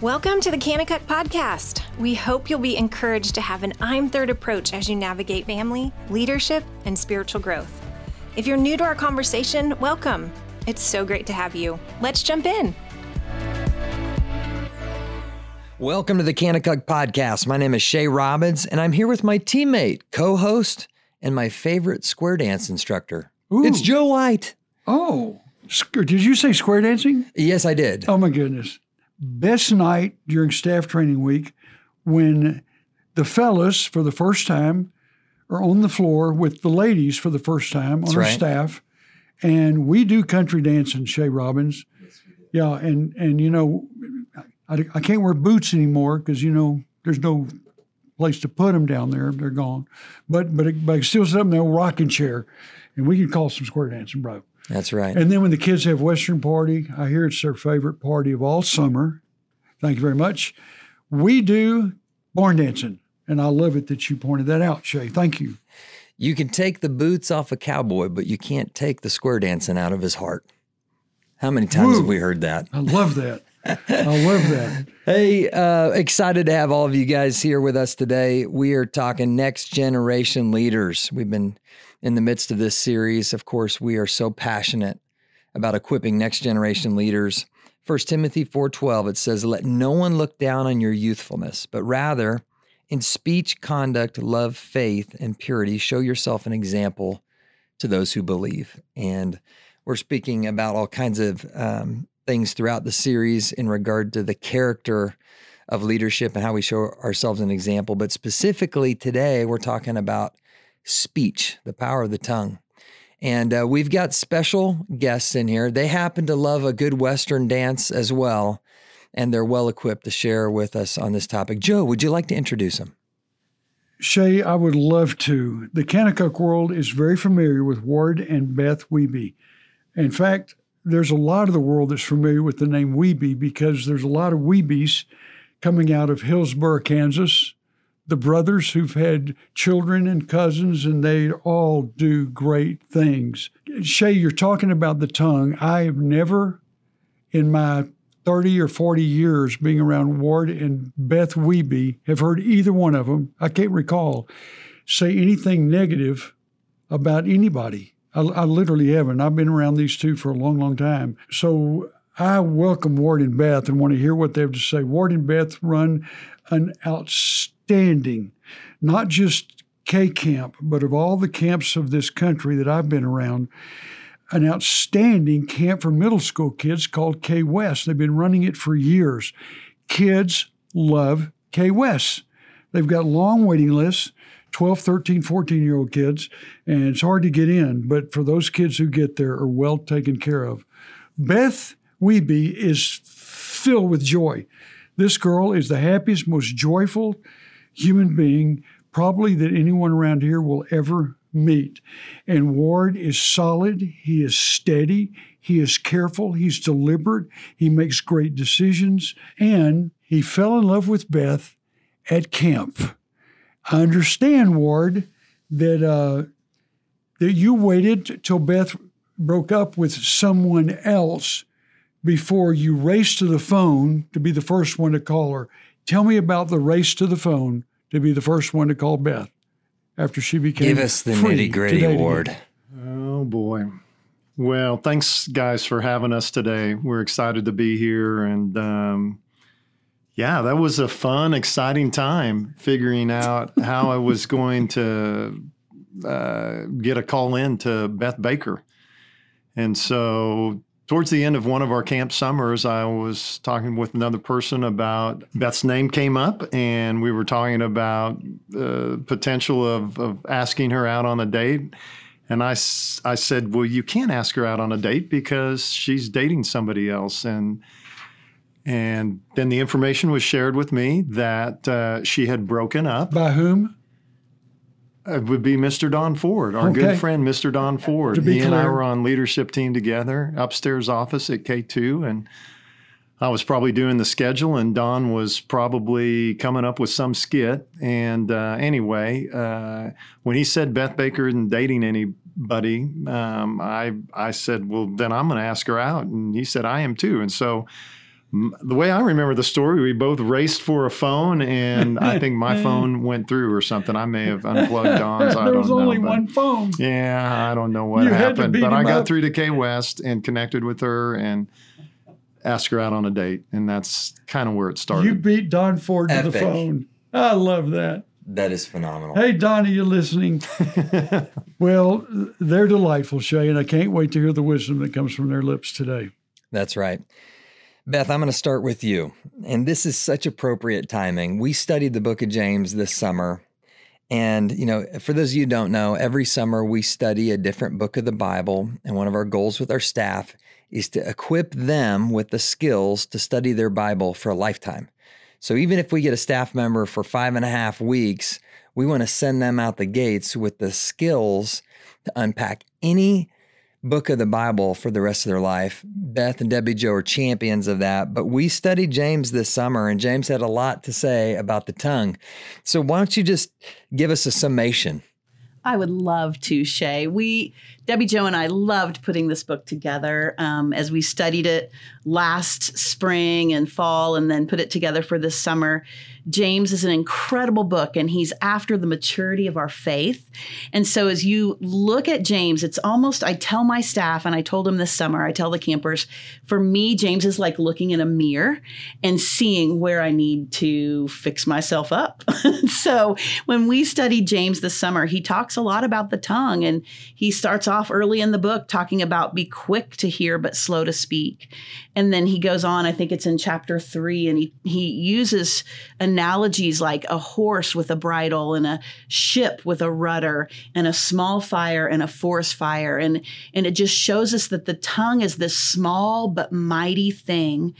Welcome to the Kanakuk Podcast. We hope you'll be encouraged to have an I'm Third approach as you navigate family, leadership, and spiritual growth. If you're new to our conversation, welcome. It's so great to have you. Let's jump in. Welcome to the Kanakuk Podcast. My name is Shay Robbins, and I'm here with my teammate, co host, and my favorite square dance instructor. Ooh. It's Joe White. Oh, did you say square dancing? Yes, I did. Oh my goodness. Best night during staff training week when the fellas, for the first time, are on the floor with the ladies for the first time on our right. staff. And we do country dancing, Shay Robbins. Yeah, and and you know, I, I can't wear boots anymore because you know there's no place to put them down there; they're gone. But but but I still sit up in the old rocking chair, and we can call some square dancing, bro. That's right. And then when the kids have Western Party, I hear it's their favorite party of all summer. Thank you very much. We do barn dancing, and I love it that you pointed that out, Shay. Thank you. You can take the boots off a cowboy, but you can't take the square dancing out of his heart. How many times Woo. have we heard that? I love that. I love that. Hey, uh, excited to have all of you guys here with us today. We are talking next generation leaders. We've been in the midst of this series. Of course, we are so passionate about equipping next generation leaders. 1 Timothy 4:12 it says let no one look down on your youthfulness, but rather in speech, conduct, love, faith, and purity show yourself an example to those who believe. And we're speaking about all kinds of um, things throughout the series in regard to the character of leadership and how we show ourselves an example. But specifically today, we're talking about speech, the power of the tongue. And uh, we've got special guests in here. They happen to love a good Western dance as well, and they're well equipped to share with us on this topic. Joe, would you like to introduce them? Shay, I would love to. The Kanakuk world is very familiar with Ward and Beth Wiebe. In fact, there's a lot of the world that's familiar with the name Wiebe because there's a lot of Wiebes coming out of Hillsboro, Kansas. The brothers who've had children and cousins, and they all do great things. Shay, you're talking about the tongue. I have never, in my 30 or 40 years being around Ward and Beth Wiebe, have heard either one of them, I can't recall, say anything negative about anybody. I, I literally haven't. I've been around these two for a long, long time. So I welcome Ward and Beth and want to hear what they have to say. Ward and Beth run an outstanding, not just K camp, but of all the camps of this country that I've been around, an outstanding camp for middle school kids called K West. They've been running it for years. Kids love K West. They've got long waiting lists. 12, 13, 14 year old kids, and it's hard to get in, but for those kids who get there are well taken care of. Beth Wiebe is filled with joy. This girl is the happiest, most joyful human being probably that anyone around here will ever meet. And Ward is solid, he is steady, he is careful, he's deliberate, he makes great decisions, and he fell in love with Beth at camp. I understand, Ward, that uh, that you waited till Beth broke up with someone else before you raced to the phone to be the first one to call her. Tell me about the race to the phone to be the first one to call Beth after she became Give us the free nitty to gritty, date Ward. Oh boy. Well, thanks guys for having us today. We're excited to be here and um, yeah, that was a fun, exciting time figuring out how I was going to uh, get a call in to Beth Baker. And so, towards the end of one of our camp summers, I was talking with another person about Beth's name came up, and we were talking about the potential of, of asking her out on a date. And I, I said, Well, you can't ask her out on a date because she's dating somebody else. And and then the information was shared with me that uh, she had broken up. By whom? It would be Mr. Don Ford, our Okay. good friend, Mr. Don Ford. To be he and I were on leadership team together, upstairs office at K2, and I was probably doing the schedule, and Don was probably coming up with some skit. And uh, anyway, uh, when he said Beth Baker isn't dating anybody, um, I I said, well, then I'm going to ask her out, and he said I am too. And so the way I remember the story, we both raced for a phone, and I think my phone went through or something. I may have unplugged Don's. I there don't was know. only but- one phone. Yeah, I don't know what You happened, but I got up. through to K West and connected with her and asked her out on a date, and that's kind of where it started. You beat Don Ford to the phone. I love that. That is phenomenal. Hey, Donnie, you listening? well, they're delightful, Shay, and I can't wait to hear the wisdom that comes from their lips today. That's right. Beth, I'm going to start with you. And this is such appropriate timing. We studied the book of James this summer. And, you know, for those of you don't know, every summer we study a different book of the Bible. And one of our goals with our staff is to equip them with the skills to study their Bible for a lifetime. So even if we get a staff member for five and a half weeks, we want to send them out the gates with the skills to unpack any book of the Bible for the rest of their life. Beth and Debbie Joe are champions of that. But we studied James this summer, and James had a lot to say about the tongue. So why don't you just give us a summation? I would love to, Shay. We, Debbie Joe and I loved putting this book together um, as we studied it last spring and fall and then put it together for this summer. James is an incredible book and he's after the maturity of our faith. And so as you look at James, it's almost, I tell my staff, and I told him this summer, I tell the campers, for me, James is like looking in a mirror and seeing where I need to fix myself up. so when we studied James this summer, he talks a lot about the tongue and he starts off early in the book talking about be quick to hear but slow to speak. And then he goes on, I think it's in chapter three, and he, he uses analogies like a horse with a bridle and a ship with a rudder and a small fire and a forest fire. And, and it just shows us that the tongue is this small but mighty thing.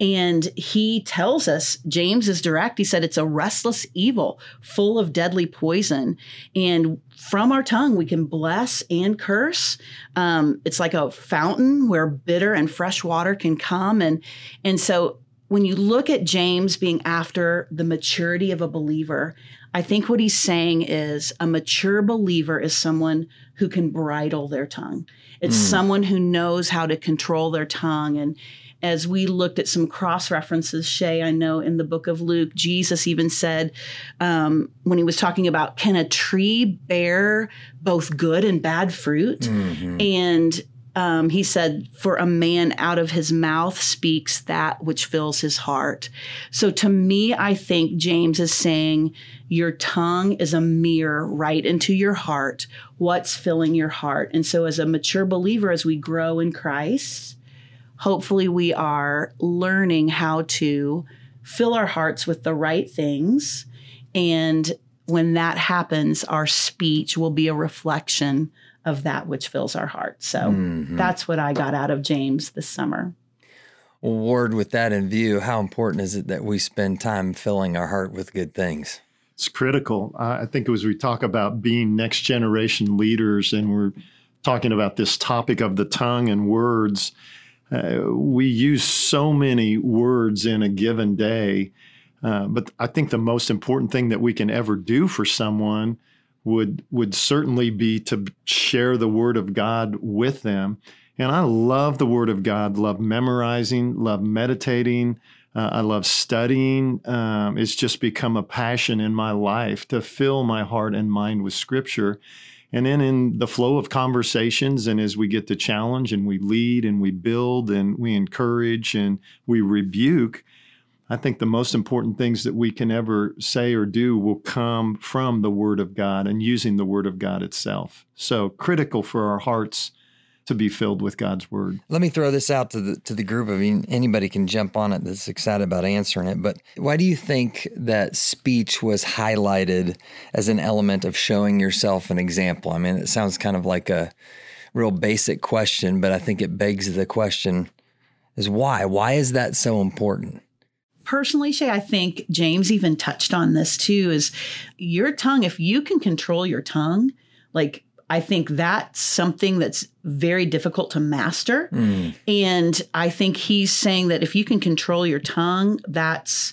And he tells us, James is direct. He said it's a restless evil full of deadly poison. And from our tongue, we can bless and curse. Um, it's like a fountain where bitter and fresh water can come. And, and so when you look at James being after the maturity of a believer, I think what he's saying is a mature believer is someone who can bridle their tongue. It's someone who knows how to control their tongue. And as we looked at some cross references, Shay, I know in the book of Luke, Jesus even said um, when he was talking about can a tree bear both good and bad fruit? And um, he said, For a man out of his mouth speaks that which fills his heart. So to me, I think James is saying, Your tongue is a mirror right into your heart. What's filling your heart? And so, as a mature believer, as we grow in Christ, hopefully we are learning how to fill our hearts with the right things. And when that happens, our speech will be a reflection of that which fills our heart. So that's what I got out of James this summer. Ward, with that in view, how important is it that we spend time filling our heart with good things? It's critical. I I think as we talk about being next generation leaders and we're talking about this topic of the tongue and words, uh, we use so many words in a given day. Uh, but I think the most important thing that we can ever do for someone would would certainly be to share the word of God with them. And I love the word of God, love memorizing, love meditating. Uh, I love studying. Um, it's just become a passion in my life to fill my heart and mind with scripture. And then in the flow of conversations, and as we get to challenge and we lead and we build and we encourage and we rebuke, I think the most important things that we can ever say or do will come from the Word of God and using the Word of God itself. So critical for our hearts to be filled with God's Word. Let me throw this out to the to the group. I mean, anybody can jump on it that's excited about answering it. But why do you think that speech was highlighted as an element of showing yourself an example? I mean, it sounds kind of like a real basic question, but I think it begs the question: is why? Why is that so important? Personally, Shay, I think James even touched on this too is your tongue, if you can control your tongue, like I think that's something that's very difficult to master. Mm. And I think he's saying that if you can control your tongue, that's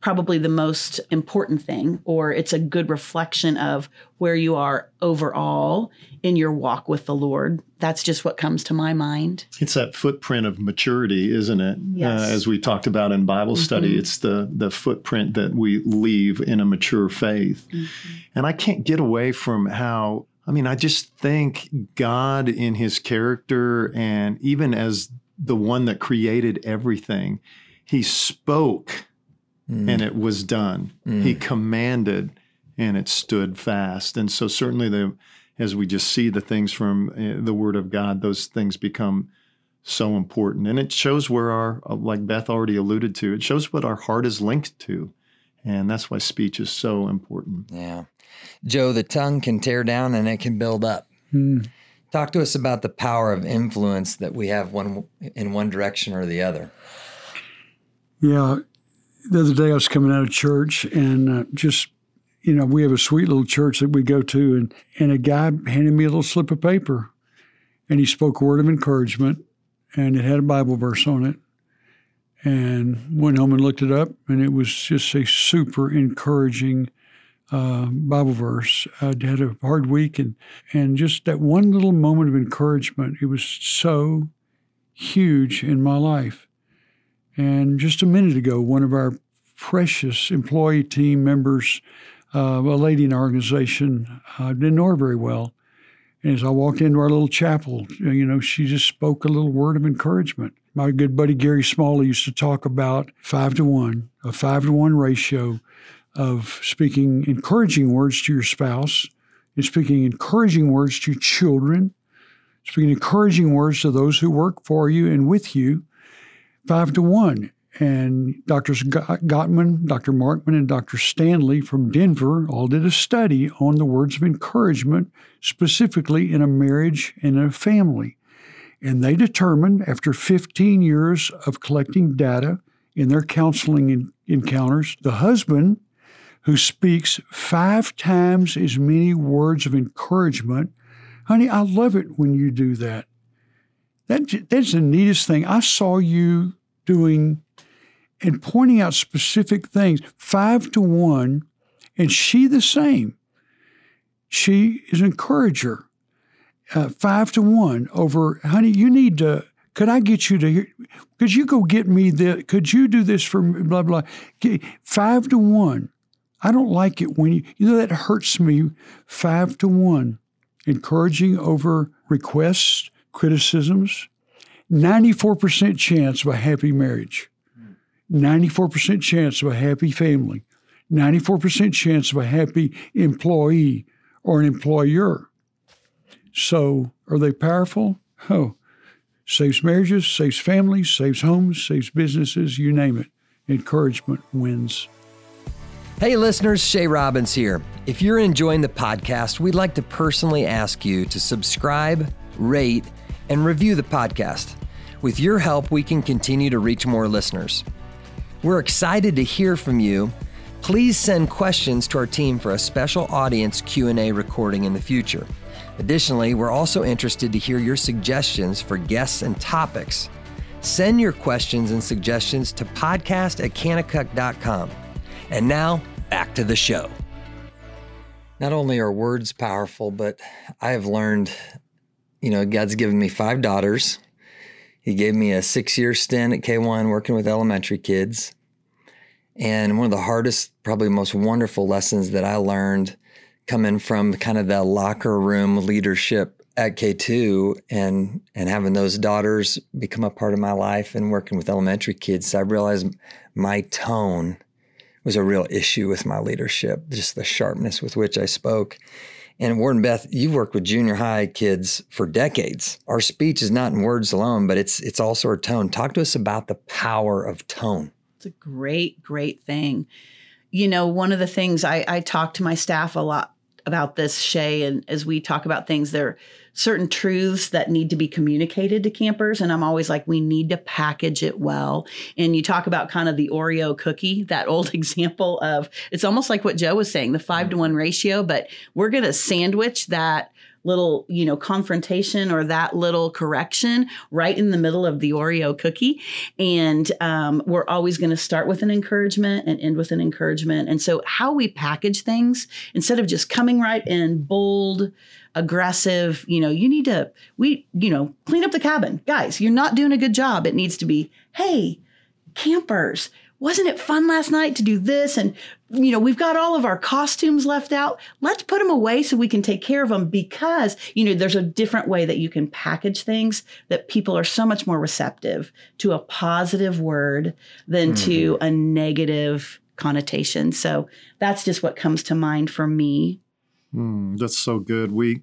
probably the most important thing, or it's a good reflection of where you are overall in your walk with the Lord. That's just what comes to my mind. It's that footprint of maturity, isn't it? Yes. Uh, as we talked about in Bible study, it's the the footprint that we leave in a mature faith. And I can't get away from how I mean, I just think God in his character and even as the one that created everything, he spoke and it was done. He commanded and it stood fast. And so certainly the as we just see the things from uh, the word of God, those things become so important. And it shows where our uh, like Beth already alluded to, it shows what our heart is linked to. And that's why speech is so important. Yeah. Joe, the tongue can tear down and it can build up. Hmm. Talk to us about the power of influence that we have one in one direction or the other. Yeah. The other day I was coming out of church and uh, just, you know, we have a sweet little church that we go to, and, and a guy handed me a little slip of paper and he spoke a word of encouragement and it had a Bible verse on it. And went home and looked it up, and it was just a super encouraging uh, Bible verse. I'd had a hard week, and and just that one little moment of encouragement, it was so huge in my life. And just a minute ago, one of our precious employee team members, uh, a lady in our organization, uh, didn't know her very well. And as I walked into our little chapel, you know, she just spoke a little word of encouragement. My good buddy Gary Smalley used to talk about five to one, a five to one ratio of speaking encouraging words to your spouse and speaking encouraging words to your children, speaking encouraging words to those who work for you and with you, five to one. And Drs. Gottman, Dr. Markman, and Dr. Stanley from Denver all did a study on the words of encouragement, specifically in a marriage and in a family. And they determined after 15 years of collecting data in their counseling encounters, the husband who speaks five times as many words of encouragement, honey, I love it when you do that. That that's the neatest thing. I saw you doing and pointing out specific things, five to one, and she the same. She is an encourager, uh, five to one over, honey, you need to, could I get you to hear, could you go get me the, could you do this for me, blah, blah. Five to one. I don't like it when you, you know, that hurts me, five to one. Encouraging over requests, criticisms, 94% chance of a happy marriage. 94% chance of a happy family, 94% chance of a happy employee or an employer. So, are they powerful? Oh, saves marriages, saves families, saves homes, saves businesses, you name it. Encouragement wins. Hey, listeners, Shay Robbins here. If you're enjoying the podcast, we'd like to personally ask you to subscribe, rate, and review the podcast. With your help, we can continue to reach more listeners. We're excited to hear from you. Please send questions to our team for a special audience Q&A recording in the future. Additionally, we're also interested to hear your suggestions for guests and topics. Send your questions and suggestions to podcast at kanakuk.com. And now, back to the show. Not only are words powerful, but I have learned, you know, God's given me five daughters. He gave me a six year stint at K1 working with elementary kids. And one of the hardest, probably most wonderful lessons that I learned coming from kind of the locker room leadership at K2 and and having those daughters become a part of my life and working with elementary kids, I realized my tone was a real issue with my leadership, just the sharpness with which I spoke. And Ward and Beth, you've worked with junior high kids for decades. Our speech is not in words alone, but it's it's also our tone. Talk to us about the power of tone. It's a great, great thing. You know, one of the things I, I talk to my staff a lot about this, Shay, and as we talk about things, there are certain truths that need to be communicated to campers. And I'm always like, we need to package it well. And you talk about kind of the Oreo cookie, that old example of it's almost like what Joe was saying, the five to mm. one ratio, but we're going to sandwich that little, you know, confrontation or that little correction right in the middle of the Oreo cookie. And um, we're always going to start with an encouragement and end with an encouragement. And so, how we package things instead of just coming right in bold, aggressive, you know, you need to, we, you know, clean up the cabin. Guys, you're not doing a good job. It needs to be, hey, campers, wasn't it fun last night to do this? And, you know, we've got all of our costumes left out. Let's put them away so we can take care of them because, you know, there's a different way that you can package things that people are so much more receptive to a positive word than mm-hmm. to a negative connotation. So that's just what comes to mind for me. Mm, that's so good. We,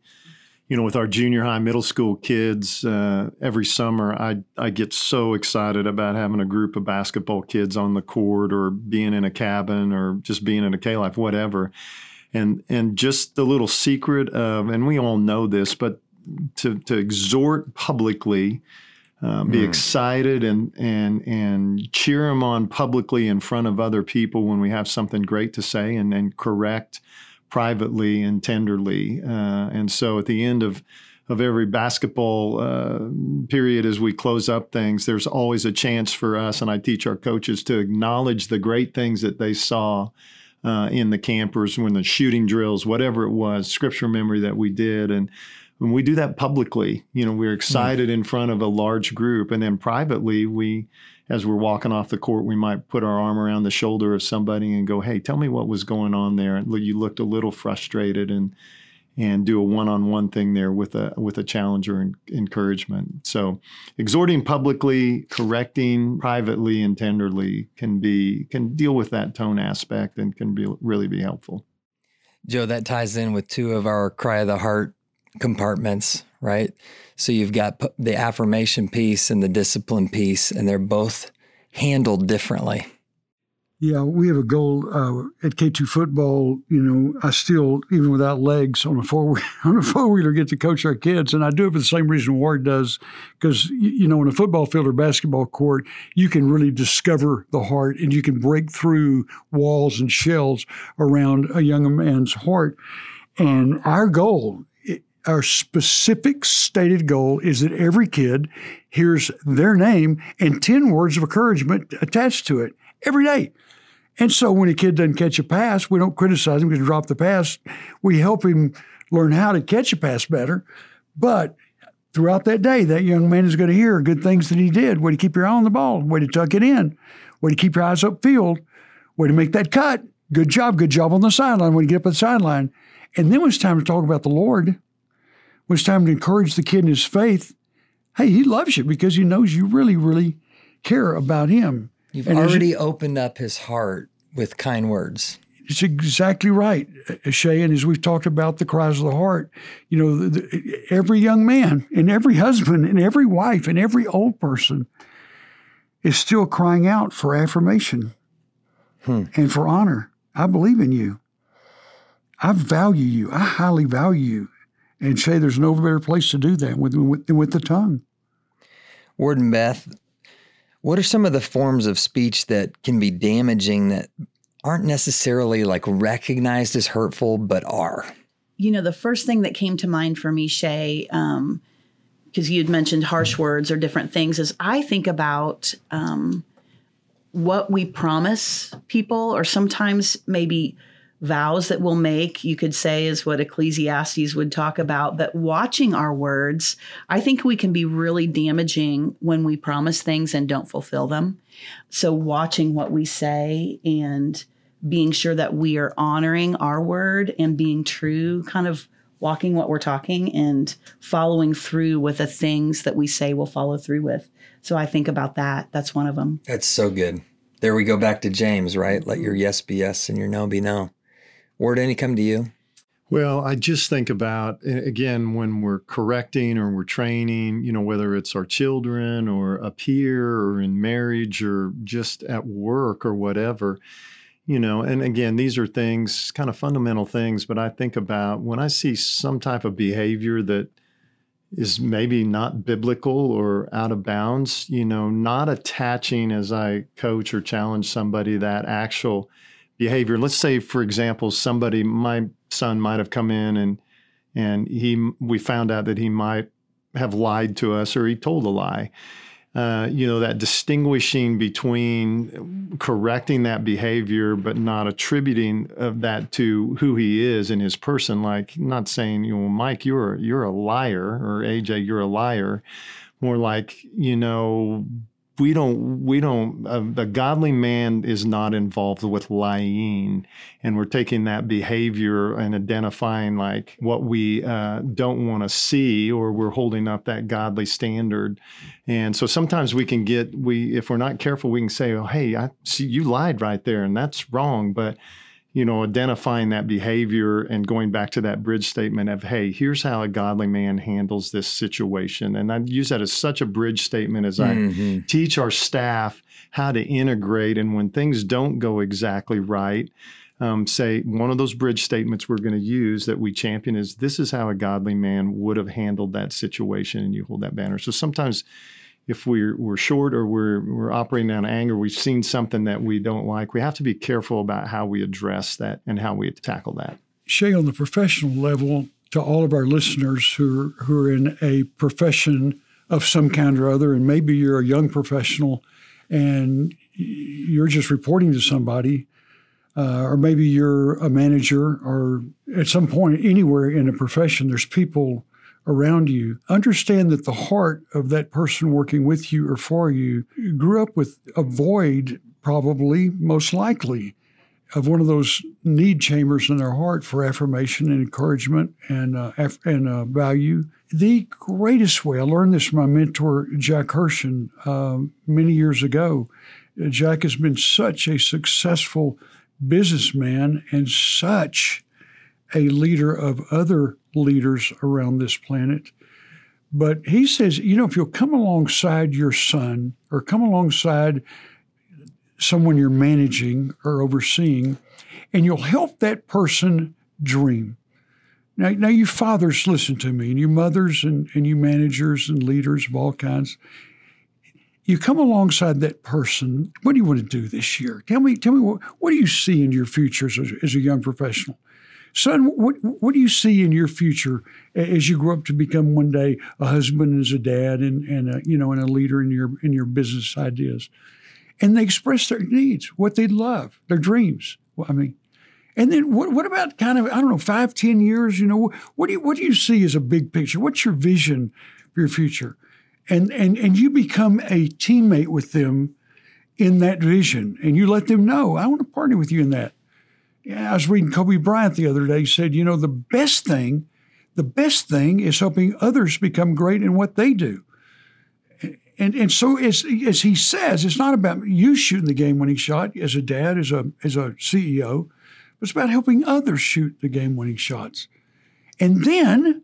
you know, with our junior high, middle school kids, uh, every summer I I get so excited about having a group of basketball kids on the court or being in a cabin or just being in a K life, whatever. And and just the little secret of, and we all know this, but to to exhort publicly, uh, be mm. excited and and and cheer them on publicly in front of other people when we have something great to say, and and correct privately and tenderly. Uh, and so at the end of of every basketball uh, period as we close up things, there's always a chance for us, and I teach our coaches to acknowledge the great things that they saw uh, in the campers when the shooting drills, whatever it was, scripture memory that we did. And when we do that publicly, you know, we're excited mm. in front of a large group. And then privately, we as we're walking off the court, we might put our arm around the shoulder of somebody and go, "Hey, tell me what was going on there." And you looked a little frustrated, and and do a one-on-one thing there with a with a challenger and encouragement. So, exhorting publicly, correcting privately and tenderly can be can deal with that tone aspect and can be really be helpful. Joe, that ties in with two of our cry of the heart compartments, right? So you've got the affirmation piece and the discipline piece, and they're both handled differently. Yeah, we have a goal uh, at K2 football. You know, I still, even without legs on a four on a four wheeler, get to coach our kids, and I do it for the same reason Ward does, because you know, in a football field or basketball court, you can really discover the heart, and you can break through walls and shells around a young man's heart. And our goal our specific stated goal is that every kid hears their name and 10 words of encouragement attached to it every day. And so when a kid doesn't catch a pass, we don't criticize him because he dropped the pass. We help him learn how to catch a pass better. But throughout that day, that young man is going to hear good things that he did. Way to keep your eye on the ball, way to tuck it in, way to keep your eyes upfield, way to make that cut. Good job, good job on the sideline when you get up the sideline. And then it's time to talk about the Lord, when it's time to encourage the kid in his faith, hey, he loves you because he knows you really, really care about him. You've and already opened up his heart with kind words. It's exactly right, Shay. And as we've talked about the cries of the heart, you know, the, the, every young man and every husband and every wife and every old person is still crying out for affirmation hmm. and for honor. I believe in you. I value you. I highly value you and say there's no better place to do that with, with, with the tongue. Ward and Beth, what are some of the forms of speech that can be damaging that aren't necessarily like recognized as hurtful, but are? You know, the first thing that came to mind for me, Shay, because um, you had mentioned harsh words or different things, is I think about um, what we promise people, or sometimes maybe vows that we'll make, you could say, is what Ecclesiastes would talk about. But watching our words, I think we can be really damaging when we promise things and don't fulfill them. So, watching what we say and being sure that we are honoring our word and being true, kind of walking what we're talking and following through with the things that we say we'll follow through with. So, I think about that. That's one of them. That's so good. There we go back to James, right? Let your mm-hmm. yes be yes and your no be no. Ward any come to you? Well, I just think about again when we're correcting or we're training, you know, whether it's our children or a peer or in marriage or just at work or whatever, you know, and again, these are things, kind of fundamental things, but I think about when I see some type of behavior that is maybe not biblical or out of bounds, you know, not attaching as I coach or challenge somebody that actual behavior. Let's say, for example, somebody, my son might have come in and and he we found out that he might have lied to us or he told a lie. Uh, you know, that distinguishing between correcting that behavior but not attributing of that to who he is in his person. Like not saying, you know, Mike, you're you're a liar, or AJ, you're a liar. More like, you know, we don't we don't uh, the godly man is not involved with lying. And we're taking that behavior and identifying like what we uh, don't want to see or we're holding up that godly standard. And so sometimes we can get we if we're not careful we can say oh hey i see you lied right there and that's wrong. But you know, identifying that behavior and going back to that bridge statement of, hey, here's how a godly man handles this situation. And I use that as such a bridge statement as mm-hmm. I teach our staff how to integrate. And when things don't go exactly right, um, say one of those bridge statements we're going to use that we champion is this is how a godly man would have handled that situation, and you hold that banner. So sometimes if we're we're short or we're we're operating on anger, we've seen something that we don't like. We have to be careful about how we address that and how we tackle that. Shay, on the professional level, to all of our listeners who are, who are in a profession of some kind or other, and maybe you're a young professional and you're just reporting to somebody, uh, or maybe you're a manager, or at some point anywhere in a profession, there's people around you. Understand that the heart of that person working with you or for you grew up with a void, probably, most likely, of one of those need chambers in their heart for affirmation and encouragement and, uh, and uh, value. The greatest way, I learned this from my mentor, Jack Herschen, uh, many years ago. Jack has been such a successful businessman and such a leader of other leaders around this planet. But he says, you know, if you'll come alongside your son or come alongside someone you're managing or overseeing, and you'll help that person dream. Now, now you fathers listen to me, and you mothers and, and you managers and leaders of all kinds. You come alongside that person. What do you want to do this year? Tell me, tell me what, what do you see in your future as, as a young professional? Son, what, what do you see in your future as you grow up to become one day a husband and as a dad and, and a, you know, and a leader in your, in your business ideas? And they express their needs, what they love, their dreams. Well, I mean, and then what, what about kind of, I don't know, five, ten years, you know, what do you, what do you see as a big picture? What's your vision for your future? And, and, and you become a teammate with them in that vision and you let them know, I want to partner with you in that. I was reading Kobe Bryant the other day. Said, you know, the best thing, the best thing is helping others become great in what they do. And and so as as he says, it's not about you shooting the game winning shot as a dad, as a as a CEO, but it's about helping others shoot the game winning shots. And then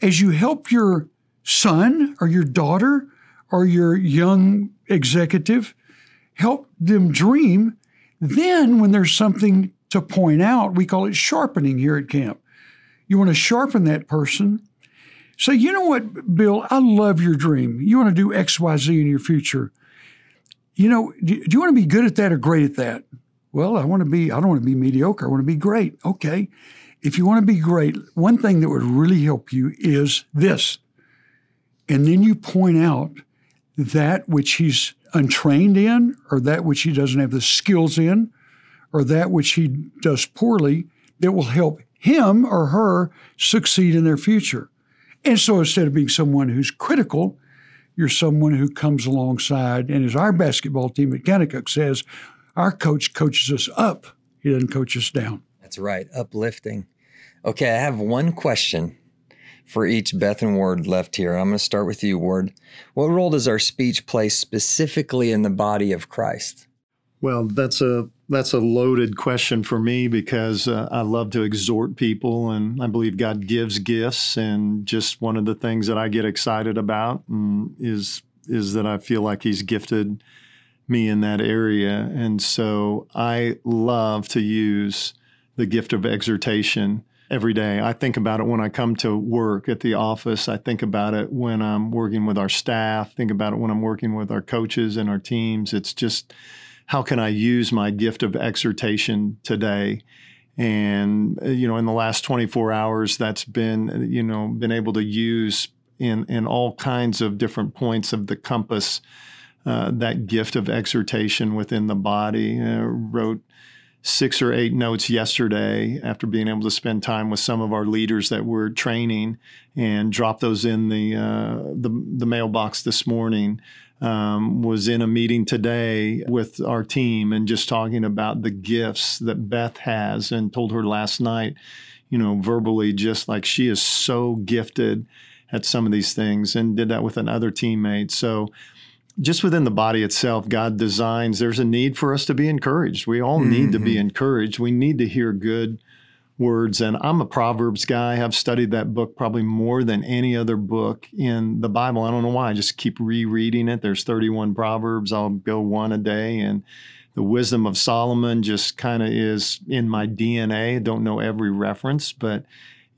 as you help your son or your daughter or your young executive help them dream, then when there's something to point out. We call it sharpening here at camp. You want to sharpen that person. Say, you know what, Bill, I love your dream. You want to do XYZ in your future. You know, do, do you want to be good at that or great at that? Well, I want to be, I don't want to be mediocre. I want to be great. Okay. If you want to be great, one thing that would really help you is this. And then you point out that which he's untrained in or that which he doesn't have the skills in or that which he does poorly that will help him or her succeed in their future. And so instead of being someone who's critical, you're someone who comes alongside. And as our basketball team at Kanakuk says, our coach coaches us up, he doesn't coach us down. That's right, uplifting. Okay, I have one question for each Beth and Ward left here. I'm going to start with you, Ward. What role does our speech play specifically in the body of Christ? Well, that's a that's a loaded question for me because uh, I love to exhort people, and I believe God gives gifts. And just one of the things that I get excited about mm, is is that I feel like He's gifted me in that area, and so I love to use the gift of exhortation every day. I think about it when I come to work at the office. I think about it when I'm working with our staff. Think about it when I'm working with our coaches and our teams. It's just how can I use my gift of exhortation today? And uh, you know, in the last 24 hours, that's been you know been able to use in in all kinds of different points of the compass. Uh, that gift of exhortation within the body. Uh, wrote six or eight notes yesterday after being able to spend time with some of our leaders that we're training and drop those in the uh, the, the, mailbox this morning. Um, was in a meeting today with our team and just talking about the gifts that Beth has and told her last night, you know, verbally, just like she is so gifted at some of these things and did that with another teammate. So just within the body itself, God designs, there's a need for us to be encouraged. We all need mm-hmm. to be mm-hmm. encouraged. We need to hear good words. And I'm a Proverbs guy. I've studied that book probably more than any other book in the Bible. I don't know why. I just keep rereading it. There's 31 Proverbs. I'll go one a day. And the wisdom of Solomon just kind of is in my DNA. I don't know every reference, but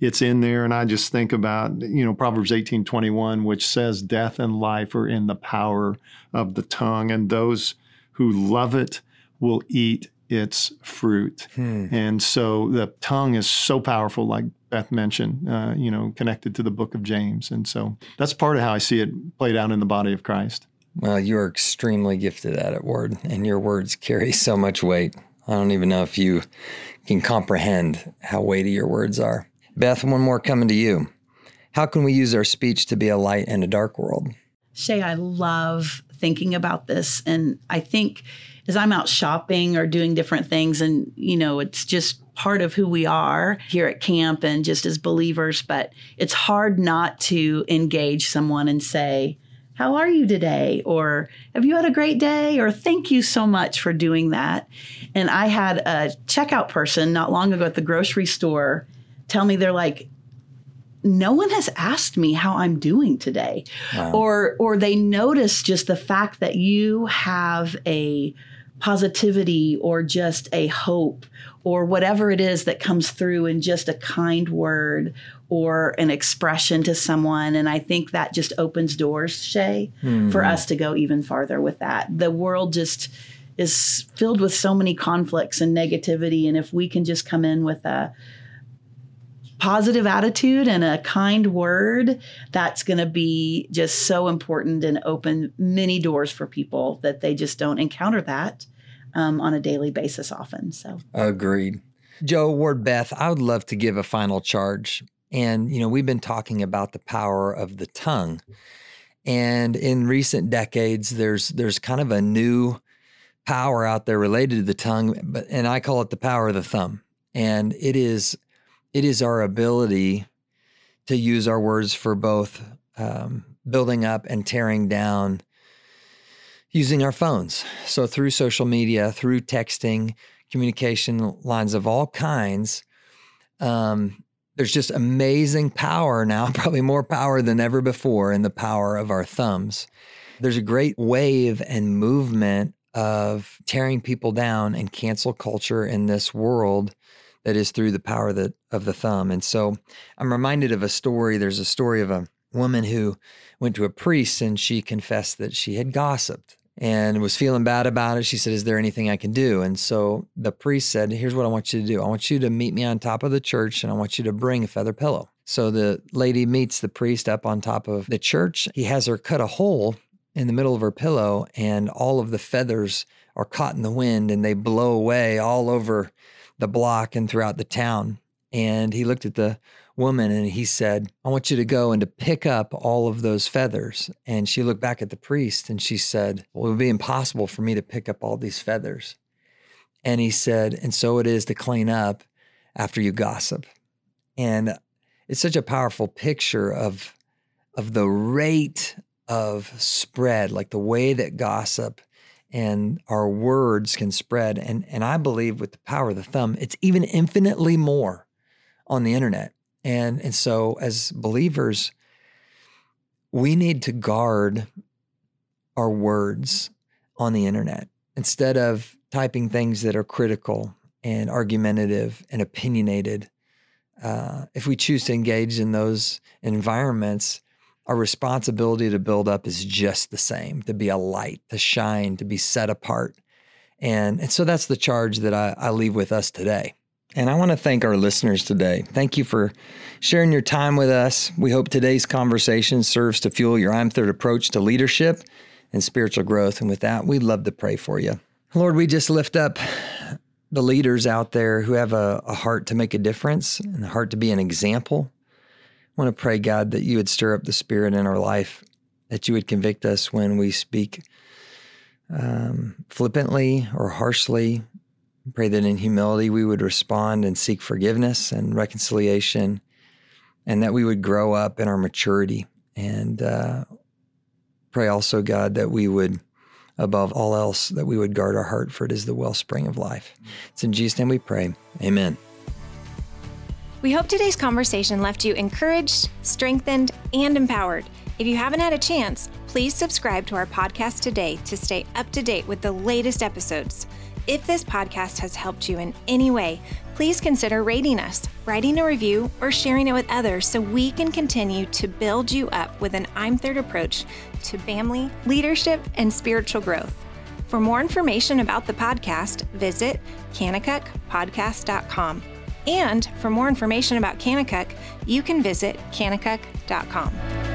it's in there. And I just think about, you know, Proverbs 18 21, which says, Death and life are in the power of the tongue, and those who love it will eat its fruit. Hmm. And so the tongue is so powerful, like Beth mentioned, uh, you know, connected to the book of James. And so that's part of how I see it played out in the body of Christ. Well, you are extremely gifted at it, Ward, and your words carry so much weight. I don't even know if you can comprehend how weighty your words are. Beth, one more coming to you. How can we use our speech to be a light in a dark world? Shay, I love thinking about this. And I think as I'm out shopping or doing different things, and, you know, it's just part of who we are here at camp and just as believers, but it's hard not to engage someone and say, how are you today? Or have you had a great day? Or thank you so much for doing that. And I had a checkout person not long ago at the grocery store tell me they're like, no one has asked me how I'm doing today. Wow. Or or they notice just the fact that you have a positivity or just a hope or whatever it is that comes through in just a kind word or an expression to someone. And I think that just opens doors, Shay, mm-hmm. for us to go even farther with that. The world just is filled with so many conflicts and negativity. And if we can just come in with a positive attitude and a kind word, that's going to be just so important and open many doors for people that they just don't encounter that um, on a daily basis often. So, agreed. Joe Ward Beth, I would love to give a final charge. And, you know, we've been talking about the power of the tongue. And in recent decades, there's there's kind of a new power out there related to the tongue, but and I call it the power of the thumb. And it is it is our ability to use our words for both um, building up and tearing down using our phones. So, through social media, through texting, communication lines of all kinds, um, there's just amazing power now, probably more power than ever before in the power of our thumbs. There's a great wave and movement of tearing people down and cancel culture in this world that is through the power of the, of the thumb. And so I'm reminded of a story. There's a story of a woman who went to a priest and she confessed that she had gossiped and was feeling bad about it. She said, Is there anything I can do? And so the priest said, Here's what I want you to do I want you to meet me on top of the church and I want you to bring a feather pillow. So the lady meets the priest up on top of the church. He has her cut a hole in the middle of her pillow, and all of the feathers are caught in the wind and they blow away all over the block and throughout the town. And he looked at the woman and he said, I want you to go and to pick up all of those feathers. And she looked back at the priest and she said, Well, it would be impossible for me to pick up all these feathers. And he said, And so it is to clean up after you gossip. And it's such a powerful picture of, of the rate of spread, like the way that gossip and our words can spread. And, and I believe with the power of the thumb, it's even infinitely more on the internet. And, and so, as believers, we need to guard our words on the internet instead of typing things that are critical and argumentative and opinionated. Uh, if we choose to engage in those environments, our responsibility to build up is just the same to be a light, to shine, to be set apart. And, and so that's the charge that I, I leave with us today. And I want to thank our listeners today. Thank you for sharing your time with us. We hope today's conversation serves to fuel your I'm Third approach to leadership and spiritual growth. And with that, we'd love to pray for you. Lord, we just lift up the leaders out there who have a, a heart to make a difference and a heart to be an example. I want to pray, God, that you would stir up the spirit in our life, that you would convict us when we speak um, flippantly or harshly. Pray that in humility we would respond and seek forgiveness and reconciliation, and that we would grow up in our maturity. And uh, pray also, God, that we would, above all else, that we would guard our heart, for it is the wellspring of life. It's in Jesus' name we pray. Amen. We hope today's conversation left you encouraged, strengthened, and empowered. If you haven't had a chance, please subscribe to our podcast today to stay up to date with the latest episodes. If this podcast has helped you in any way, please consider rating us, writing a review, or sharing it with others so we can continue to build you up with an I'm Third approach to family, leadership, and spiritual growth. For more information about the podcast, visit kanakukpodcast.com. And for more information about Kanakuk, you can visit kanakuk.com.